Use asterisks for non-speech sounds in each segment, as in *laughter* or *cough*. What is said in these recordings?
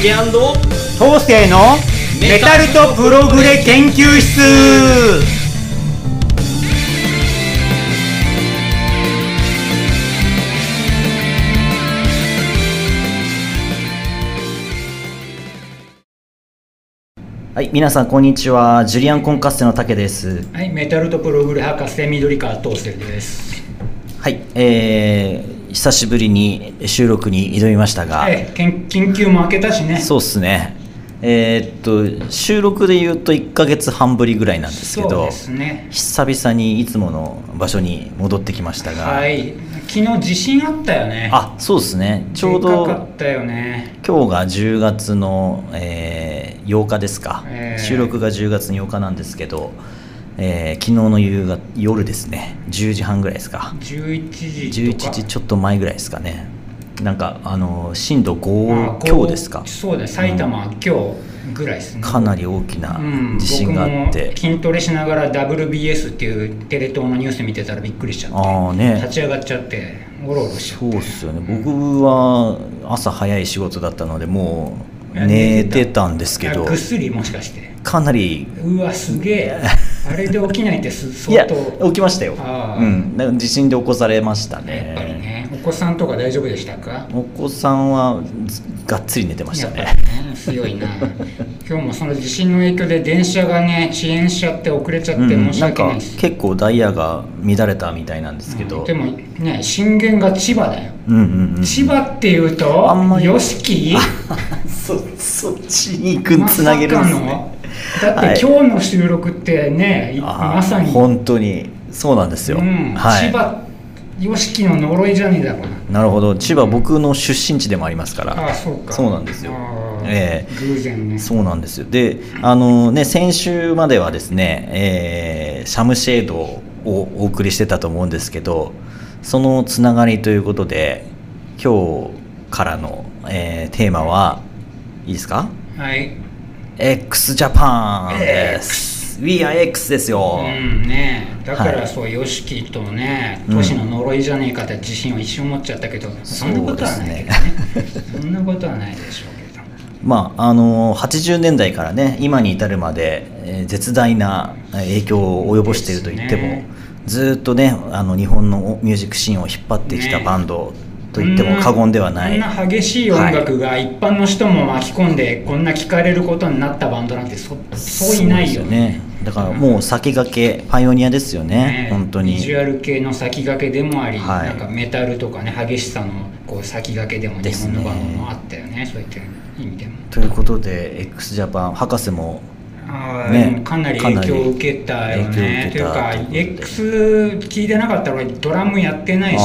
竹東西のメタルとプログレ研究室はい、皆さんこんにちは。ジュリアンコンカッセの竹です。はい、メタルとプログレ博士緑川東生です。はい、えー、久しぶりに収録に挑みましたが、はい、けん緊急も明けたしね。そうっすね。えーっと収録で言うと1ヶ月半ぶりぐらいなんですけどそうで、すね。久々にいつもの場所に戻ってきましたが、はい、昨日地震あったよね。あ、そうですね。ちょうでかかどったよね。今日が10月の、えー8日ですか、えー収録が10月の8日なんですけど、えー昨日の夕方夜ですね。10時半ぐらいですか。11時とか。11時ちょっと前ぐらいですかね。なんかあの震度あ5こう強ですか。そうだね、埼玉、今日ぐらいですね。かなり大きなうん、地震があって、僕も筋トレしながら WBS っていうテレ東のニュース見てたらびっくりしちゃって。ああね。立ち上がっちゃっておろおろしちゃって。そうっすよね。僕は朝早い仕事だったのでもう寝てた。んですけど。あぐっすりもしかして。かなりうわすげえ *laughs* あれで起きないってすいや相当起きましたよ、うん、地震で起こされましたやっぱりねねお子さんとか大丈夫でしたか？お子さんはずがっつり寝てましたね。りね強いな。今日もその地震の影響で電車がね遅延しちゃって遅れちゃってうん、申しなんか訳ないです、結構ダイヤが乱れたみたいなんですけど、うん。でもね震源が千葉だよ、うんうんうん千葉っていうとあんまり。YOSHIKI そ *laughs* そっちに行くつなげるんですね。まだって今日の収録ってね、いあーまさに、本当にそうなんですよ、うん。はい。千葉 YOSHIKI の呪いじゃねえだろうな。なるほど。千葉僕の出身地でもありますから。ああそうか。そうなんですよ。ええ。偶然ね。そうなんですよ。であのね先週まではですね、えーシャムシェードをお送りしてたと思うんですけどそのつながりということで今日からの、えーテーマはいいですか？はい x ジャパンです。We are X ですよ、うんね。だかはい。らそう YOSHIKI とねうん。都市の呪いじゃねえかって自信を一瞬持っちゃったけど、そんなことはないけどね。そんなことはないでしょうけど。まああの80年代からね今に至るまで、えー絶大な影響を及ぼしていると言っても、ね。ずーっとねあの日本のミュージックシーンを引っ張ってきたね。バンドと言っても過言ではない、こんな激しい音楽が一般の人も巻き込んでこんな聴かれることになったバンドなんてそそういないよね。だからもう先駆けパイオニアですよね。本当に。ビジュアル系の先駆けでもあり、はい。なんかメタルとかね激しさのこう先駆けでも日本のバンドもあったよね。そういった意味でも。ということで x ジャパン博士もね。かなり影響を受けたよね。というか X 聞いてなかったら俺ドラムやってないし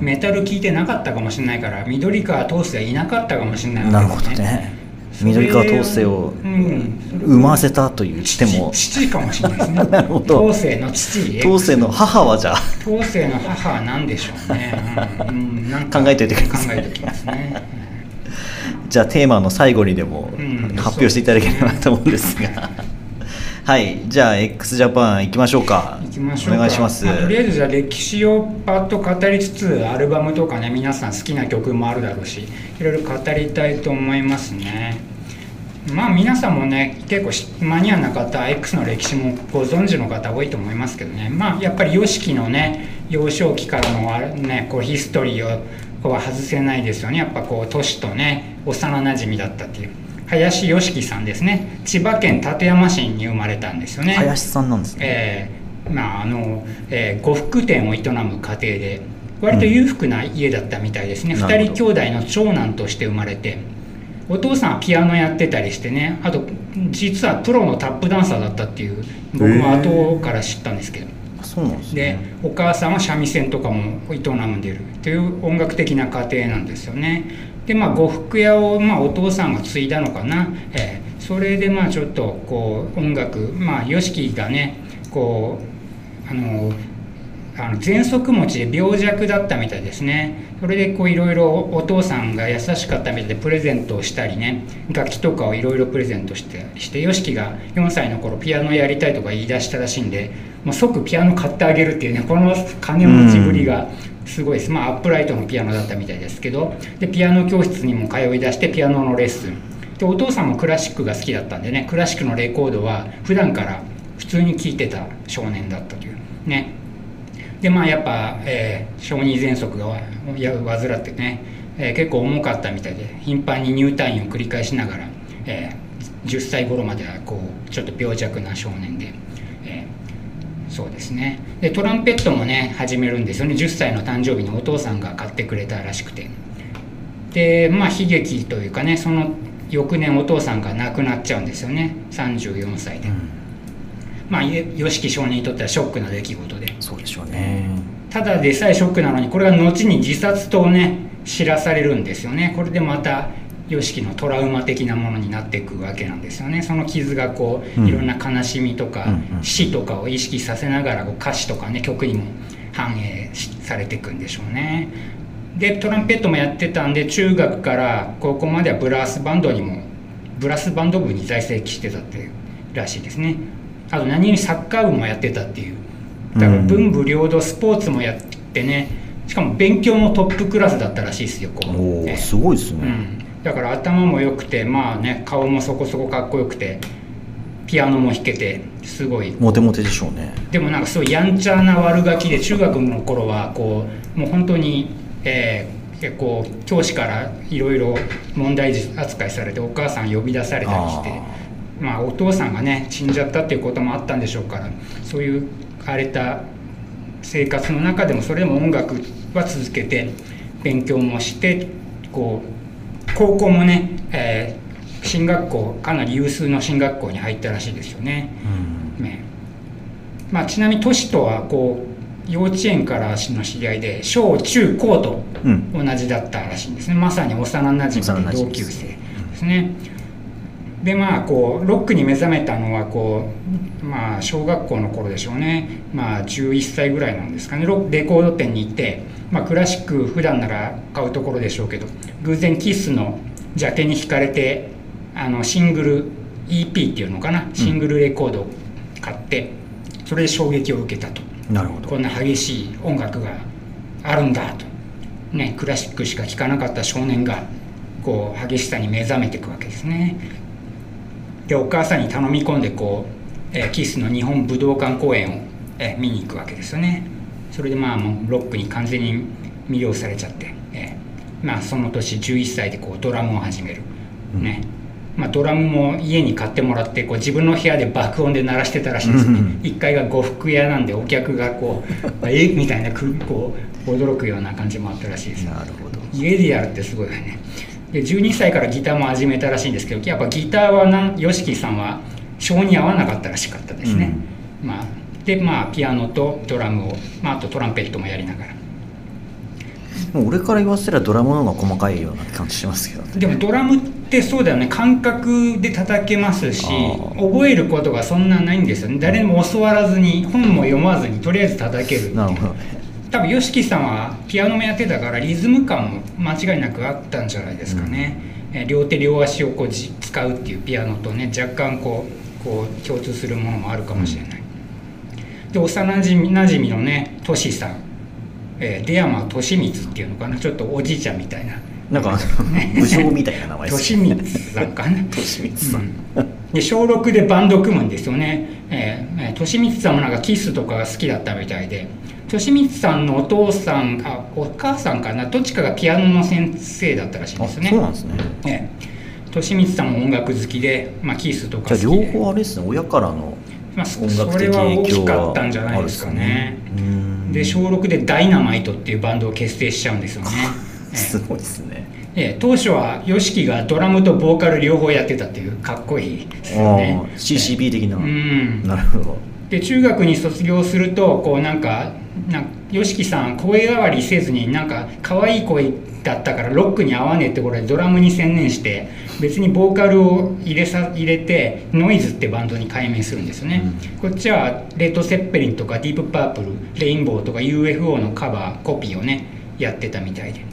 メタル聞いてなかったかもしれないから緑川通すはいなかったかもしれないわけなるほどね。緑川統制をうん。生ませたと言っても。父父かもしれないですね。*laughs* なるほど。統制の父当世の母はじゃあ。統制の母は何でしょうね、うん。うん。考えておいてください。考えておきますねじゃあテーマの最後にでもうん。発表していただければなと思うんですが、*laughs* はい。じゃあ x ジャパン行きましょうか。行きましょうか。お願いします、あとりあえずじゃあ歴史をパッと語りつつアルバムとかね皆さん好きな曲もあるだろうしいろいろ語りたいと思いますね。まあ皆さんもね結構しマニアな方 X の歴史もご存知の方多いと思いますけどね。まあやっぱり YOSHIKI のね幼少期からのねこうヒストリーをこうは外せないですよね。やっぱこう都市とね幼なじみだったっていう。林良樹さんですね。千葉県館山市に生まれたんですよね。林さんなんですね、えーまああのえー呉服店を営む家庭で割と裕福な家だったみたいですね、うん。二2人兄弟の長男として生まれてお父さんはピアノやってたりしてねあと実はプロのタップダンサーだったっていう僕も後から知ったんですけどそうなんですでお母さんは三味線とかも営んでるという音楽的な家庭なんですよね。でまあ呉服屋を、まあ、お父さんが継いだのかな、えーそれでまあちょっとこう音楽まあ YOSHIKI がねこうあのあの喘息持ちで病弱だったみたいですね。それでこういろいろお父さんが優しかったみたいでプレゼントをしたりね。楽器とかをいろいろプレゼントしてして YOSHIKI が4歳の頃ピアノやりたいとか言い出したらしいんでもう即ピアノ買ってあげるっていうねこの金持ちぶりがすごいです。まあアップライトのピアノだったみたいですけどでピアノ教室にも通い出してピアノのレッスン。でお父さんもクラシックが好きだったんでねクラシックのレコードは普段から普通に聴いてた少年だったという。ね。でまあやっぱ、えー、小児喘息が患ってね、えー、結構重かったみたいで頻繁に入退院を繰り返しながら、えー、10歳頃まではこうちょっと病弱な少年で、えー、そうですね。でトランペットもね始めるんですよね。10歳の誕生日にお父さんが買ってくれたらしくて。でまあ悲劇というかねその翌年お父さんが亡くなっちゃうんですよね。34歳で。うん。まあ YOSHIKI 少年にとってはショックな出来事で。そうでしょうね。ただでさえショックなのにこれが後に自殺とね知らされるんですよね。これでまた YOSHIKI のトラウマ的なものになっていくわけなんですよね。その傷がこう、いろんな悲しみとか、死とかを意識させながらこう歌詞とかね曲にも反映されていくんでしょうね。でトランペットもやってたんで中学から高校まではブラスバンドにもブラスバンド部に在籍してたってらしいですね。あと何にサッカー部もやってたっていう。だから文武両道スポーツもやってね。しかも勉強もトップクラスだったらしいですよこう、ね、すごいですね、うん、だから頭も良くてまあね顔もそこそこかっこよくてピアノも弾けてすごい。モテモテでしょうね。でもなんかすごいやんちゃな悪ガキで中学の頃はこうもう本当にえー、結構教師からいろいろ問題扱いされてお母さん呼び出されたりしてまあ、お父さんがね死んじゃったっていうこともあったんでしょうからそういう荒れた生活の中でもそれでも音楽は続けて勉強もしてこう高校もね、えー、進学校かなり有数の進学校に入ったらしいですよね。うん、ね。まあ、ちなみに都市とはこう幼稚園からの知り合いで小中高と同じだったらしいんですね、うん、まさに幼なじみで同級生ですね。でまあこうロックに目覚めたのはこうまあ小学校の頃でしょうね。まあ11歳ぐらいなんですかね。レコード店に行って、まあ、クラシック普段なら買うところでしょうけど偶然キスのジャケに惹かれてあのシングル EP っていうのかな。シングルレコードを買って、それで衝撃を受けたと。なるほど。こんな激しい音楽があるんだと、ね、クラシックしか聴かなかった少年がこう激しさに目覚めていくわけですね。でお母さんに頼み込んでこう、えー、キスの日本武道館公演を、えー、見に行くわけですよね。それでまあもうロックに完全に魅了されちゃって、えー、まあその年11歳でこうドラムを始める、ね、まあ、ドラムも家に買ってもらってこう自分の部屋で爆音で鳴らしてたらしいんですね、1階が呉服屋なんでお客がこう「*laughs* えみたいなこう驚くような感じもあったらしいです。なるほど。家でやるってすごいよねで12歳からギターも始めたらしいんですけどやっぱギターはな YOSHIKI さんは性に合わなかったらしかったですね、うん、まあ、でまあピアノとドラムを、まあ、あとトランペットもやりながら。もう俺から言わせればドラムの方が細かいような感じしますけど、ね、でもドラムってそうだよね。感覚で叩けますし覚えることがそんなないんですよね。誰も教わらずに本も読まずにとりあえず叩けるなるほど。ね多分 YOSHIKI さんはピアノもやってたからリズム感も間違いなくあったんじゃないですかね、うん、両手両足をこう使うっていうピアノとね若干こうこう共通するものもあるかもしれない、うん、で幼なじみなじみのねトシさん、えー、出山利光っていうのかな？ちょっとおじいちゃんみたいな。なんか、ね、*laughs* 武将みたいな名前ですね。利光さんかな？*laughs* 利光さん。うん、で小6でバンド組むんですよね。えー、利光さんもなんかキスとかが好きだったみたいで、利光さんのお父さんあお母さんかなどっちかがピアノの先生だったらしいんですねそうなんですね、ええ、利光さんも音楽好きで、まあ、キースとかじゃ両方あれですね。親からのまあ、それは大きかったんじゃないですかね。で小6でダイナマイトっていうバンドを結成しちゃうんですよね。すごいですね。ええ、当初は YOSHIKI がドラムとボーカル両方やってたっていうかっこいいですよね。CCB 的な、うん、なるほど。で中学に卒業するとこうなんかな YOSHIKI さん声変わりせずになんか可愛い声だったからロックに合わねえってことでドラムに専念して別にボーカルを入れさ入れてノイズってバンドに改名するんですよね、うん、こっちはレッド・セッペリンとかディープ・パープルレインボーとか UFO のカバーコピーをねやってたみたいで。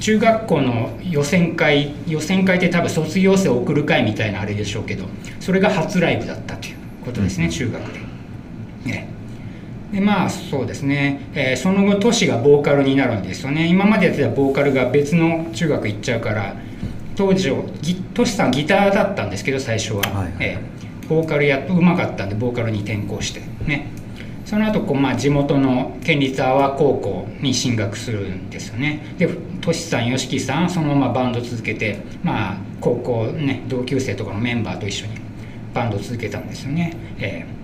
中学校の予選会予選会って多分卒業生を送る会みたいなあれでしょうけどそれが初ライブだったということですね、うん、中学で。ねでまあそうですね、えー、その後都市がボーカルになるんですよね。今までやってたボーカルが別の中学行っちゃうから当時をトシさんギターだったんですけど最初は、はいはいえーボーカルやっとうまかったんでボーカルに転向して。ね。その後こうまあ地元の県立阿波高校に進学するんですよね。でトシさん YOSHIKI さんはそのままバンド続けてまあ高校ね同級生とかのメンバーと一緒にバンド続けたんですよね。えー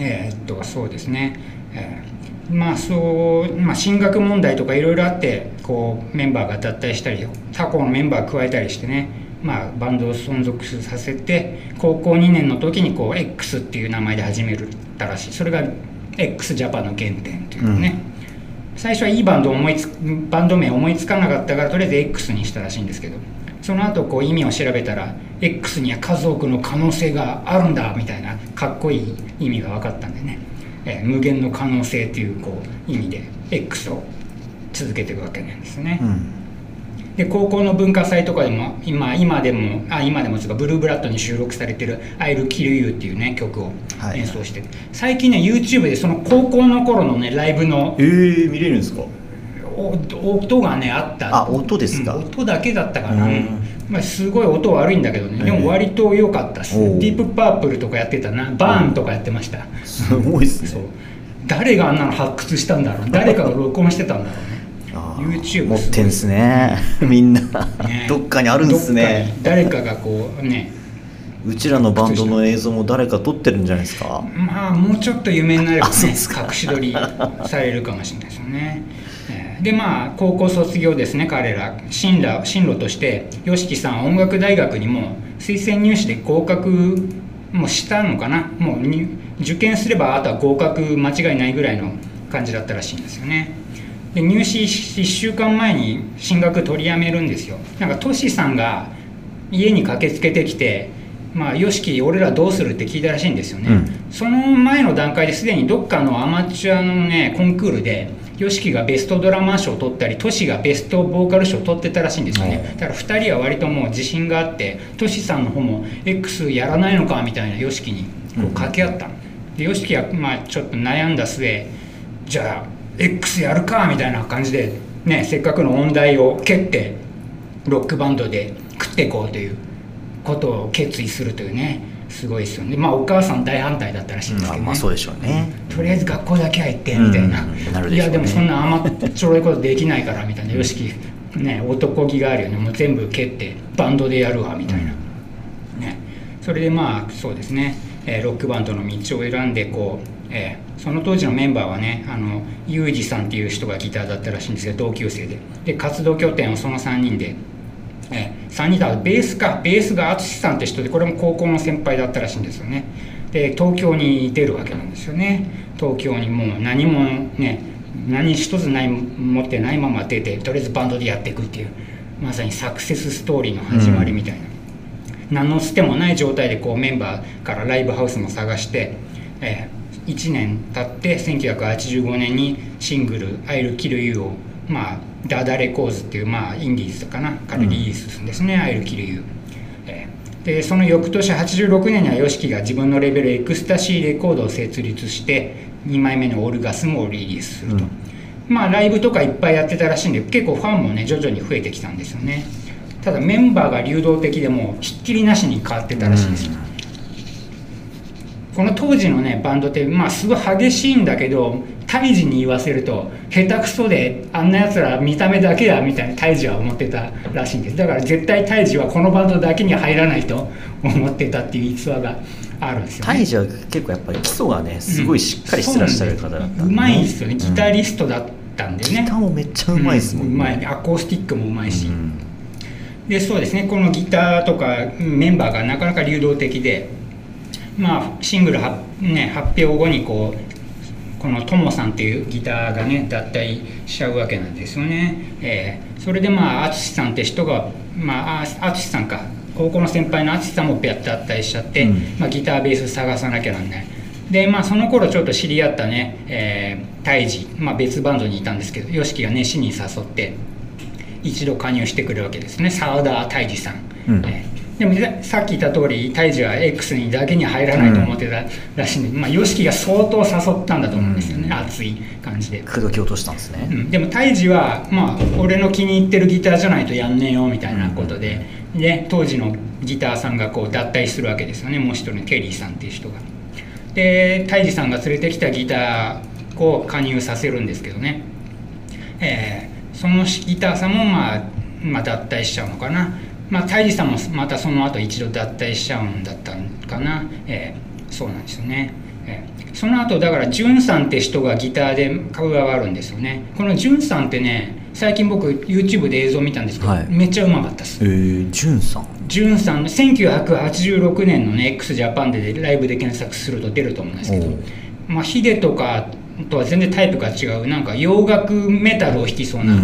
えーっとそうですね、えーまあそう、まあ、進学問題とかいろいろあってこうメンバーが脱退したり他校のメンバー加えたりしてね、まあ、バンドを存続させて高校2年の時にこう X っていう名前で始めたらしい。それが x ジャパンの原点というね、最初はいいバンド思いつバンド名思いつかなかったからとりあえず X にしたらしいんですけどその後こう意味を調べたら X には数多くの可能性があるんだみたいなかっこいい意味が分かったんでね、えー無限の可能性っていうこう意味で X を続けていくわけなんですね。うん。で高校の文化祭とかでも今今でもあ今でもつうかブルーブラッドに収録されてる「I'll Kill You」っていうね曲をはい。演奏してて、最近ね YouTube でその高校の頃のねライブのえー、見れるんですか？お音がねあった。あ音ですか。うん音だけだったかな、うん。まあ、すごい音悪いんだけどね、でも割と良かったです、おう。ディープパープルとかやってたな。バーンとかやってました、すごいですそう。ね誰があんなの発掘したんだろう。誰かが録音してたんだろうね。YouTube 持ってんすね。みんな、ね。どっかにあるんですね。誰かがこうね。うちらのバンドの映像も誰か撮ってるんじゃないですか。まあもうちょっと有名になればね隠し撮りされるかもしれないですよね。でまあ高校卒業ですね彼ら進路進路として YOSHIKI さん音楽大学にも推薦入試で合格もしたのかな？もう受験すればあとは合格間違いないぐらいの感じだったらしいんですよね。で入試1週間前に進学取りやめるんですよ。なんかトシさんが家に駆けつけてきて「まあ、よしき俺らどうする?」って聞いたらしいんですよね、うん。その前の段階ですでにどっかのアマチュアのねコンクールで YOSHIKI がベストドラマー賞を取ったりトシがベストボーカル賞を取ってたらしいんですよね。うんだから2人は割ともう自信があってトシさんの方も X やらないのかみたいな YOSHIKI にこう掛け合った。で YOSHIKI はまあちょっと悩んだ末じゃあ X やるかみたいな感じでねせっかくの音大を蹴ってロックバンドで食っていこうということを決意するというねすごいですよね。まあお母さん大反対だったらしいんですけどね、まあまあそうでしょうね。とりあえず学校だけは行ってみたいな,、うんなね。いやでもそんな甘っちょろいことできないからみたいな。よしきね男気があるよね。もう全部蹴ってバンドでやるわみたいな、ね、それでまあそうですね、えーロックバンドの道を選んでこう、えーその当時のメンバーはねあのユージさんっていう人がギターだったらしいんですけど同級生で。で活動拠点をその3人でえー3人だベースかベースが淳さんって人でこれも高校の先輩だったらしいんですよね。で東京に出るわけなんですよね。東京にもう何もね何一つない持ってないまま出てとりあえずバンドでやっていくっていうまさにサクセスストーリーの始まりみたいな、何のつてもない状態でこうメンバーからライブハウスも探して、え1年経って1985年にシングル「I'll Kill You」をまあダダレコーズっていうまあインディーズかな？からリリースするんですね「I'll Kill You」えーでその翌年86年には YOSHIKI が自分のレベルエクスタシーレコードを設立して2枚目の「オルガスム」をリリースすると、うん。まあライブとかいっぱいやってたらしいんで結構ファンもね徐々に増えてきたんですよね。ただメンバーが流動的でもうひっきりなしに変わってたらしいんですよ、この当時のねバンドってまあすごい激しいんだけど胎児に言わせると下手くそであんなやつら見た目だけだみたいな胎児は思ってたらしいんです。だから絶対胎児はこのバンドだけに入らないと思ってたっていう逸話があるんですよね。タイジは結構やっぱり基礎がねすごいしっかりしてらっしゃる方だったんでうまいんですよね。ギタリストだったんでね、ギターもめっちゃうまいですもんうまいねアコースティックもうまいし、うん。でそうですね。このギターとかメンバーがなかなか流動的でまあシングルは、ね、発表後にこうこのトモさんっていうギターがね脱退しちゃうわけなんですよね、えーそれでまあ淳さんって人がまああ淳さんか。高校の先輩の淳さんも脱退しちゃって、うん。まあ、ギターベース探さなきゃなんない。でまあその頃ちょっと知り合ったね、えー、タイジ、まあ、別バンドにいたんですけど YOSHIKI が熱心に誘って一度加入してくるわけですね。澤田泰治さん、うん。えーでもさっき言った通り胎児は X にだけに入らないと思ってたらしいんで、まあ YOSHIKI が相当誘ったんだと思うんですよね、熱い感じで。口説き落としたんですね、うん、でも胎児はまあ俺の気に入ってるギターじゃないとやんねえよみたいなことで、で当時のギターさんがこう脱退するわけですよねもう一人ケリーさんっていう人が。で胎児さんが連れてきたギターを加入させるんですけどね、えー、そのギターさんもまあ、まあ、脱退しちゃうのかなまあ胎児さんもまたその後一度脱退しちゃうんだったのかな、えー、そうなんですよね、えー、その後だからジュンさんって人がギターで加わるんですよね。このジュンさんってね最近僕 YouTube で映像見たんですけど、はい、めっちゃうまかったです。えー、ジュンさん。ジュンさん1986年のね x ジャパンでライブで検索すると出ると思うんですけどまあヒデとかとは全然タイプが違うなんか洋楽メタルを弾きそうな、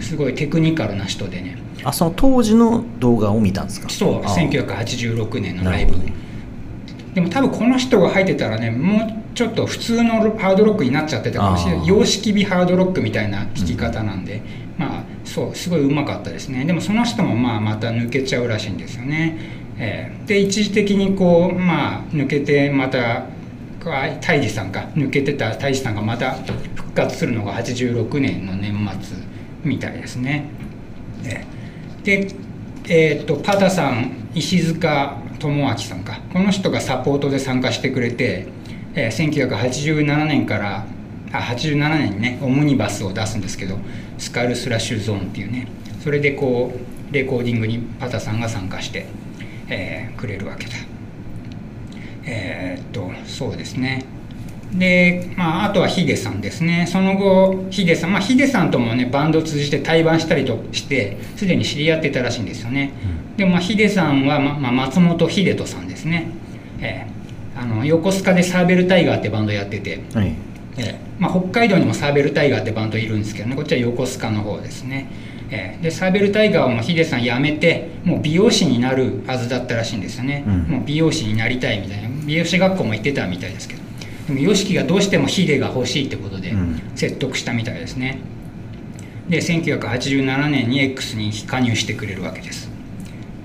すごいテクニカルな人でねあその当時の動画を見たんですか？そう1986年のライブでも多分この人が入ってたらねもうちょっと普通のハードロックになっちゃってたかもしれない。様式美ハードロックみたいな弾き方なんで、うん、まあそうすごいうまかったですね。でもその人もまあまた抜けちゃうらしいんですよね、えー、で一時的にこうまあ抜けてまた泰治さんか。抜けてた泰治さんがまた復活するのが86年の年末みたいですね、えー、でえーと、パタさん石塚智明さんか。この人がサポートで参加してくれて、えー、1987年からあ87年にねオムニバスを出すんですけどスカルスラッシュゾーンっていうね。それでこうレコーディングにパタさんが参加して、えー、くれるわけだ。えー、っとそうですね。で、まあ、あとはヒデさんですね。その後ヒデさんまあヒデさんともねバンドを通じて対バンしたりとしてすでに知り合ってたらしいんですよね、うん、でもまあヒデさんは、ままあ、松本秀人さんですね、えー、あの横須賀でサーベルタイガーってバンドやってて、はい、えー、まあ、北海道にもサーベルタイガーってバンドいるんですけどね。こっちは横須賀の方ですね、えー、でサーベルタイガーをもヒデさん辞めてもう美容師になるはずだったらしいんですよね、うん、もう美容師になりたいみたいな。美容師学校も行ってたみたいですけどでも YOSHIKI がどうしてもヒデが欲しいってことで説得したみたいですね、うん、で1987年に X に加入してくれるわけです、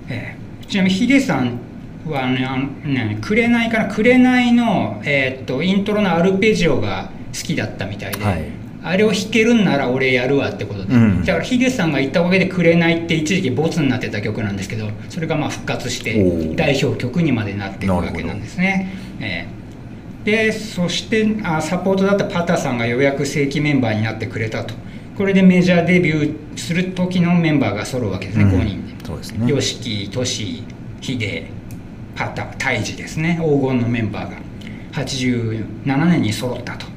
えー、ちなみにヒデさんはねあのね紅から紅の、えー、っとイントロのアルペジオが好きだったみたいで、はい、あれを弾けるんなら俺やるわってことで、うん、だからヒデさんが言ったおかげで「紅」って一時期ボツになってた曲なんですけどそれがまあ復活して代表曲にまでなっていくわけなんですね。えー、でそしてあサポートだったパタさんがようやく正規メンバーになってくれたと。これでメジャーデビューする時のメンバーが揃うわけですね、うん、5人で。そうですね。YOSHIKI、トシ、ヒデ、パタ、タイジですね。黄金のメンバーが。87年に揃ったと。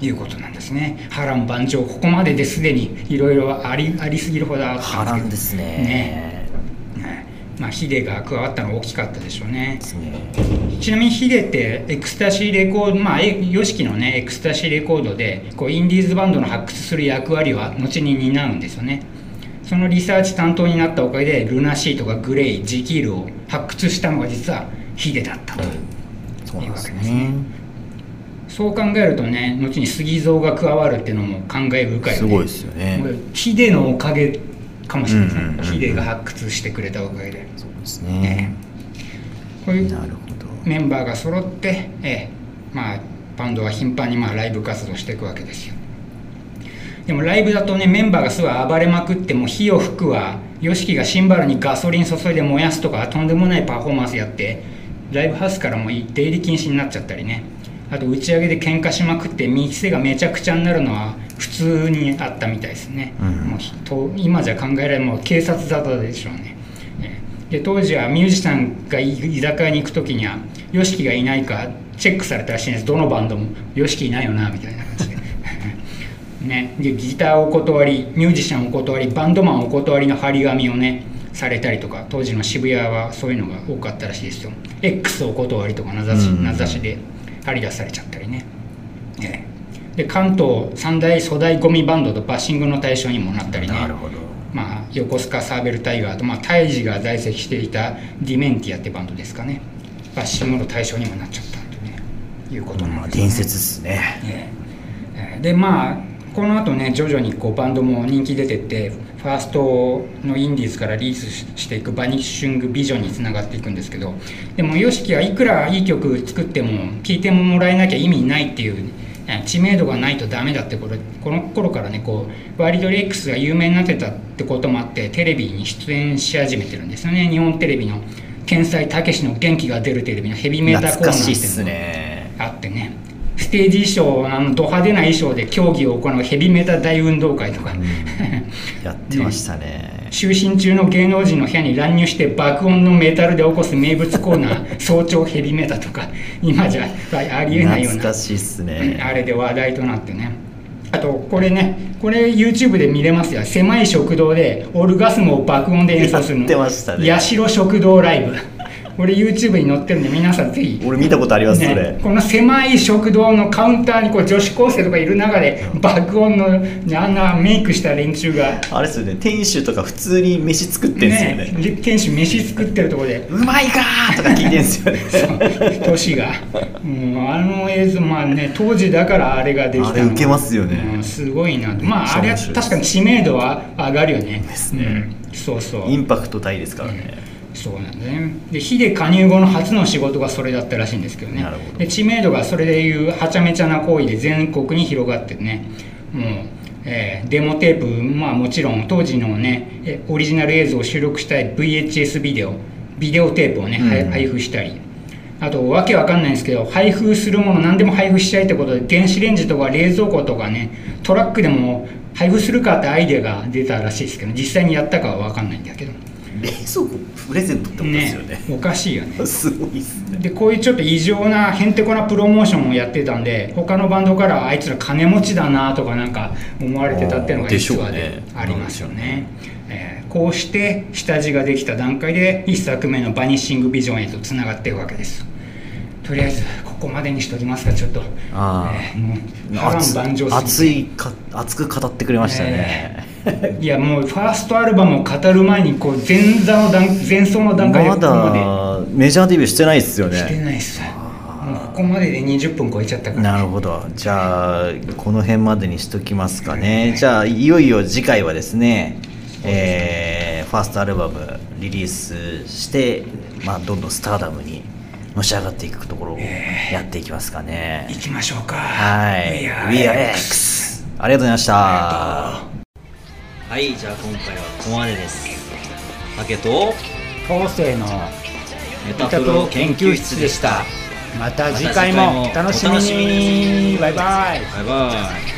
いうことなんですね。波乱万丈。ここまでですでにいろいろありありすぎるほどあったんですけど。ね。ね。まあ、ヒデが加わったのが大きかったでしょうね。ねちなみにヒデってエクスタシーレコード、まあ、YOSHIKI のね、エクスタシーレコードで、こう、インディーズバンドの発掘する役割は後に担うんですよね。そのリサーチ担当になったおかげで、ルナシーとかグレイ、ジキールを発掘したのが実はヒデだったと。い。うわけですね。そう考えるとね後に杉蔵が加わるっていうのも感慨深いよね。すごいですよね。ヒデのおかげかもしれないですね、ヒデが発掘してくれたおかげで。そうですね、ね、こういうメンバーが揃って、ええ、まあバンドは頻繁にまあライブ活動していくわけですよ。でもライブだとねメンバーがすごい暴れまくっても火を吹くわ。YOSHIKI がシンバルにガソリン注いで燃やすとかとんでもないパフォーマンスやってライブハウスからも出入り禁止になっちゃったりね。あと打ち上げで喧嘩しまくって店がめちゃくちゃになるのは普通にあったみたいですね、うん、もうと今じゃ考えられないもう警察沙汰でしょうねで当時はミュージシャンが居酒屋に行く時には YOSHIKI がいないかチェックされたらしいんです。どのバンドも。YOSHIKI いないよなみたいな感じで。*laughs* ね、でギターお断りミュージシャンお断りバンドマンお断りの張り紙をねされたりとか当時の渋谷はそういうのが多かったらしいですよ。X お断りとか名指し,、名指しで張り出されちゃったりね、えー、で関東三大粗大ゴミバンドとバッシングの対象にもなったりね。なるほどまあ、横須賀サーベルタイガーと、まあ、イジが在籍していたディメンティアってバンドですかね。バッシングの対象にもなっちゃったと、ね、いうことなんです、ね、伝説ですね、えー、でまあこの後ね徐々にこうバンドも人気出てってファーストのインディーズからリリースしていくバニッシングビジョンにつながっていくんですけどでも YOSHIKI はいくらいい曲作っても聴いてもらえなきゃ意味ないっていう知名度がないとダメだってこれこの頃からねこうワイルドレックスが有名になってたってこともあってテレビに出演し始めてるんですよね。日本テレビの「天才たけしの元気が出るテレビ」のヘビメタコーナーってあってね。ステージ衣装あのド派手な衣装で競技を行うヘビメタ大運動会とか、うん、やってましたね *laughs* 就寝中の芸能人の部屋に乱入して爆音のメタルで起こす名物コーナー *laughs* 早朝ヘビメタとか今じゃありえないようなね。あれで話題となってね。あとこれねこれ YouTube で見れますよ。狭い食堂でオルガスムを爆音で演奏するの。ね。八代食堂ライブこれ YouTube に載ってるんで皆さんぜひ。俺見たことあります、ね、それ。この狭い食堂のカウンターにこう女子高生とかいる中で爆音のあんなメイクした連中が。あれですよね。店主とか普通に飯作ってんですよね。ね。店主飯作ってるところで「うまいか!」とか聞いてんすよね。年が、うん、あの映像まあね当時だからあれができたあれ受けますよね、うん、すごいな。まああれは確かに知名度は上がるよね。ですね、うん、そうそう。インパクト大ですからね、そうなんだね。でヒデ加入後の初の仕事がそれだったらしいんですけどね。で知名度がそれでいうはちゃめちゃな行為で全国に広がってねもう、えー、デモテープまあもちろん当時のねオリジナル映像を収録したい VHS ビデオビデオテープをね、うん、配布したり。あとわけわかんないんですけど配布するもの何でも配布しちゃいってことで電子レンジとか冷蔵庫とかねトラックでも配布するかってアイデアが出たらしいですけど実際にやったかは分かんないんだけど冷蔵庫プレゼントってことですよね、ね、おかしいよね。*laughs* すごいっすね。でこういうちょっと異常なへんてこなプロモーションをやってたんで他のバンドからあいつら金持ちだなとかなんか思われてたっていうのが実はでありますよね。えー、こうして下地ができた段階で1作目の「バニッシング・ビジョン」へとつながっていくわけです。とりあえずここまでにしときますかちょっと。あ、えー、もう波乱万丈熱いか熱く語ってくれましたね、え。ー、*laughs* いやもうファーストアルバムを語る前にこう前座の段前奏の段階でまだメジャーデビューしてないっすよね。してないっす。もうここまでで20分超えちゃったから、ね、なるほど。じゃあこの辺までにしときますかね、じゃあいよいよ次回はですねえー、ファーストアルバムリリースして、まあ、どんどんスターダムにのし上がっていくところをやっていきますかね、えー、いきましょうか。はい。We are X ありがとうございましたはいじゃあ今回はここまでです。竹と昴生のメタプロ研究室でした。また次回もお楽しみに。バイバイ。バイバイ